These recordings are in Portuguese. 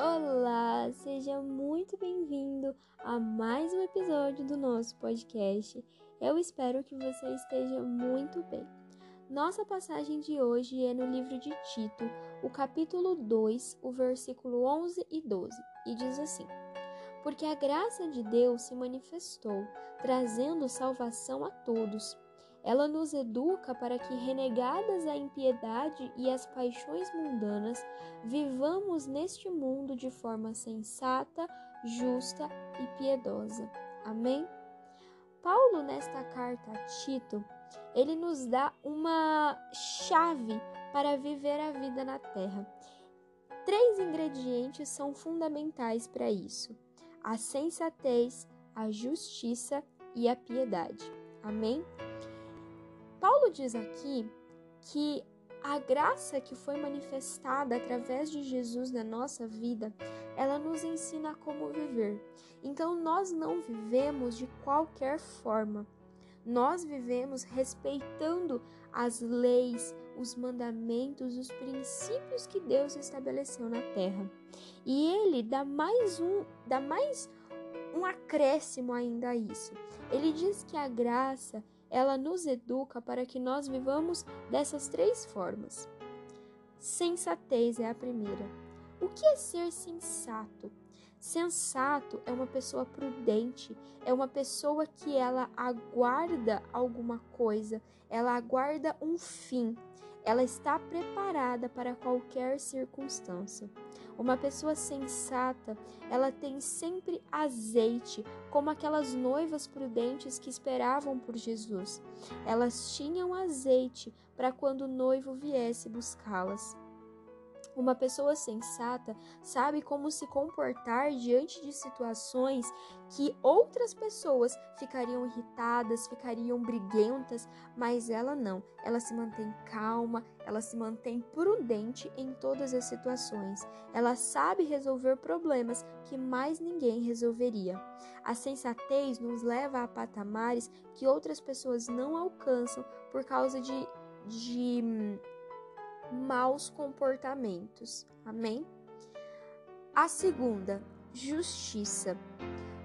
Olá, seja muito bem-vindo a mais um episódio do nosso podcast. Eu espero que você esteja muito bem. Nossa passagem de hoje é no livro de Tito, o capítulo 2, o versículo 11 e 12, e diz assim: Porque a graça de Deus se manifestou, trazendo salvação a todos ela nos educa para que, renegadas a impiedade e as paixões mundanas, vivamos neste mundo de forma sensata, justa e piedosa. Amém? Paulo, nesta carta a Tito, ele nos dá uma chave para viver a vida na terra. Três ingredientes são fundamentais para isso: a sensatez, a justiça e a piedade. Amém? Paulo diz aqui que a graça que foi manifestada através de Jesus na nossa vida, ela nos ensina como viver. Então nós não vivemos de qualquer forma. Nós vivemos respeitando as leis, os mandamentos, os princípios que Deus estabeleceu na terra. E ele dá mais um, dá mais um acréscimo ainda a isso. Ele diz que a graça ela nos educa para que nós vivamos dessas três formas. Sensatez é a primeira. O que é ser sensato? Sensato é uma pessoa prudente, é uma pessoa que ela aguarda alguma coisa, ela aguarda um fim, ela está preparada para qualquer circunstância. Uma pessoa sensata, ela tem sempre azeite, como aquelas noivas prudentes que esperavam por Jesus. Elas tinham azeite para quando o noivo viesse buscá-las. Uma pessoa sensata sabe como se comportar diante de situações que outras pessoas ficariam irritadas, ficariam briguentas, mas ela não. Ela se mantém calma, ela se mantém prudente em todas as situações. Ela sabe resolver problemas que mais ninguém resolveria. A sensatez nos leva a patamares que outras pessoas não alcançam por causa de, de hum, maus comportamentos. Amém? A segunda, justiça.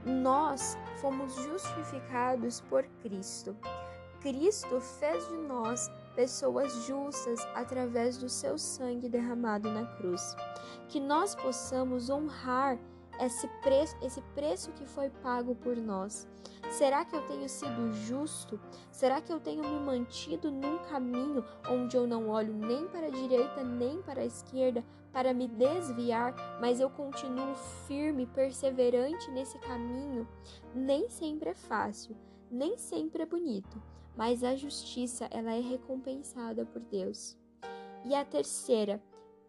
Nós fomos justificados por Cristo. Cristo fez de nós pessoas justas através do seu sangue derramado na cruz. Que nós possamos honrar esse preço, esse preço que foi pago por nós. Será que eu tenho sido justo? Será que eu tenho me mantido num caminho onde eu não olho nem para a direita nem para a esquerda para me desviar, mas eu continuo firme, perseverante nesse caminho? Nem sempre é fácil, nem sempre é bonito, mas a justiça ela é recompensada por Deus. E a terceira,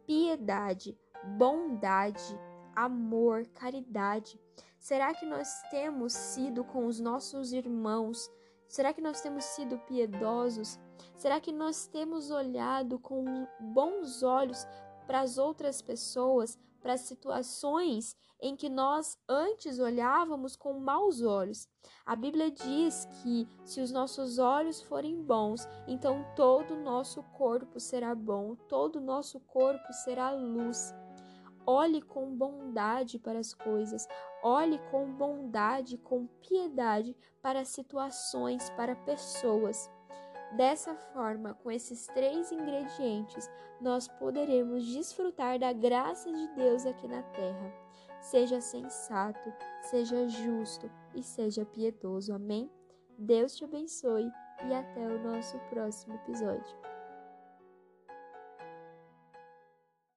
piedade, bondade, amor, caridade? Será que nós temos sido com os nossos irmãos? Será que nós temos sido piedosos? Será que nós temos olhado com bons olhos para as outras pessoas, para as situações em que nós antes olhávamos com maus olhos? A Bíblia diz que se os nossos olhos forem bons, então todo o nosso corpo será bom, todo o nosso corpo será luz. Olhe com bondade para as coisas, olhe com bondade, com piedade para situações, para pessoas. Dessa forma, com esses três ingredientes, nós poderemos desfrutar da graça de Deus aqui na terra. Seja sensato, seja justo e seja piedoso. Amém? Deus te abençoe e até o nosso próximo episódio.